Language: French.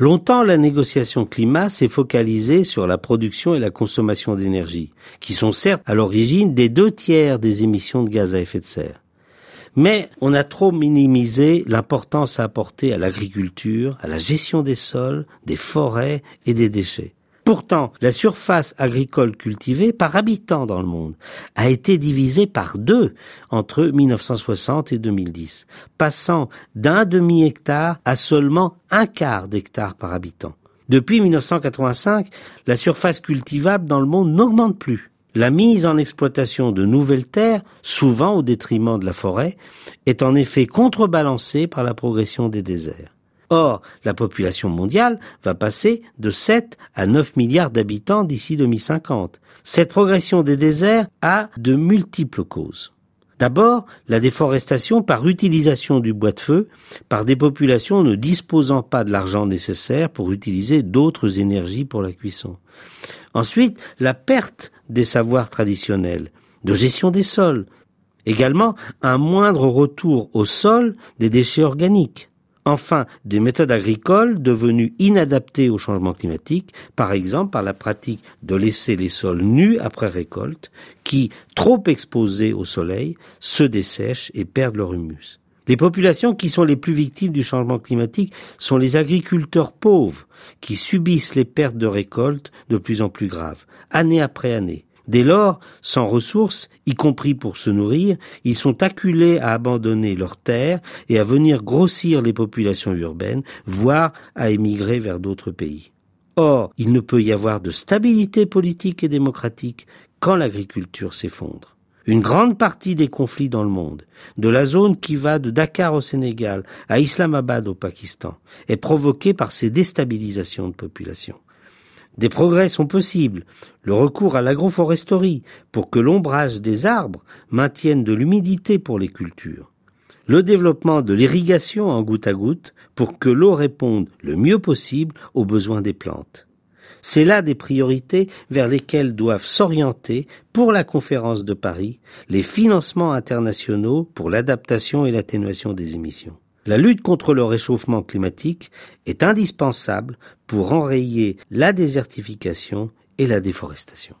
Longtemps, la négociation climat s'est focalisée sur la production et la consommation d'énergie, qui sont certes à l'origine des deux tiers des émissions de gaz à effet de serre. Mais on a trop minimisé l'importance à apporter à l'agriculture, à la gestion des sols, des forêts et des déchets. Pourtant, la surface agricole cultivée par habitant dans le monde a été divisée par deux entre 1960 et 2010, passant d'un demi-hectare à seulement un quart d'hectare par habitant. Depuis 1985, la surface cultivable dans le monde n'augmente plus. La mise en exploitation de nouvelles terres, souvent au détriment de la forêt, est en effet contrebalancée par la progression des déserts. Or, la population mondiale va passer de 7 à 9 milliards d'habitants d'ici 2050. Cette progression des déserts a de multiples causes. D'abord, la déforestation par utilisation du bois de feu par des populations ne disposant pas de l'argent nécessaire pour utiliser d'autres énergies pour la cuisson. Ensuite, la perte des savoirs traditionnels, de gestion des sols. Également, un moindre retour au sol des déchets organiques. Enfin, des méthodes agricoles devenues inadaptées au changement climatique, par exemple par la pratique de laisser les sols nus après récolte, qui, trop exposés au soleil, se dessèchent et perdent leur humus. Les populations qui sont les plus victimes du changement climatique sont les agriculteurs pauvres, qui subissent les pertes de récolte de plus en plus graves, année après année. Dès lors, sans ressources, y compris pour se nourrir, ils sont acculés à abandonner leurs terres et à venir grossir les populations urbaines, voire à émigrer vers d'autres pays. Or, il ne peut y avoir de stabilité politique et démocratique quand l'agriculture s'effondre. Une grande partie des conflits dans le monde, de la zone qui va de Dakar au Sénégal à Islamabad au Pakistan, est provoquée par ces déstabilisations de population. Des progrès sont possibles. Le recours à l'agroforesterie pour que l'ombrage des arbres maintienne de l'humidité pour les cultures. Le développement de l'irrigation en goutte à goutte pour que l'eau réponde le mieux possible aux besoins des plantes. C'est là des priorités vers lesquelles doivent s'orienter, pour la conférence de Paris, les financements internationaux pour l'adaptation et l'atténuation des émissions. La lutte contre le réchauffement climatique est indispensable pour enrayer la désertification et la déforestation.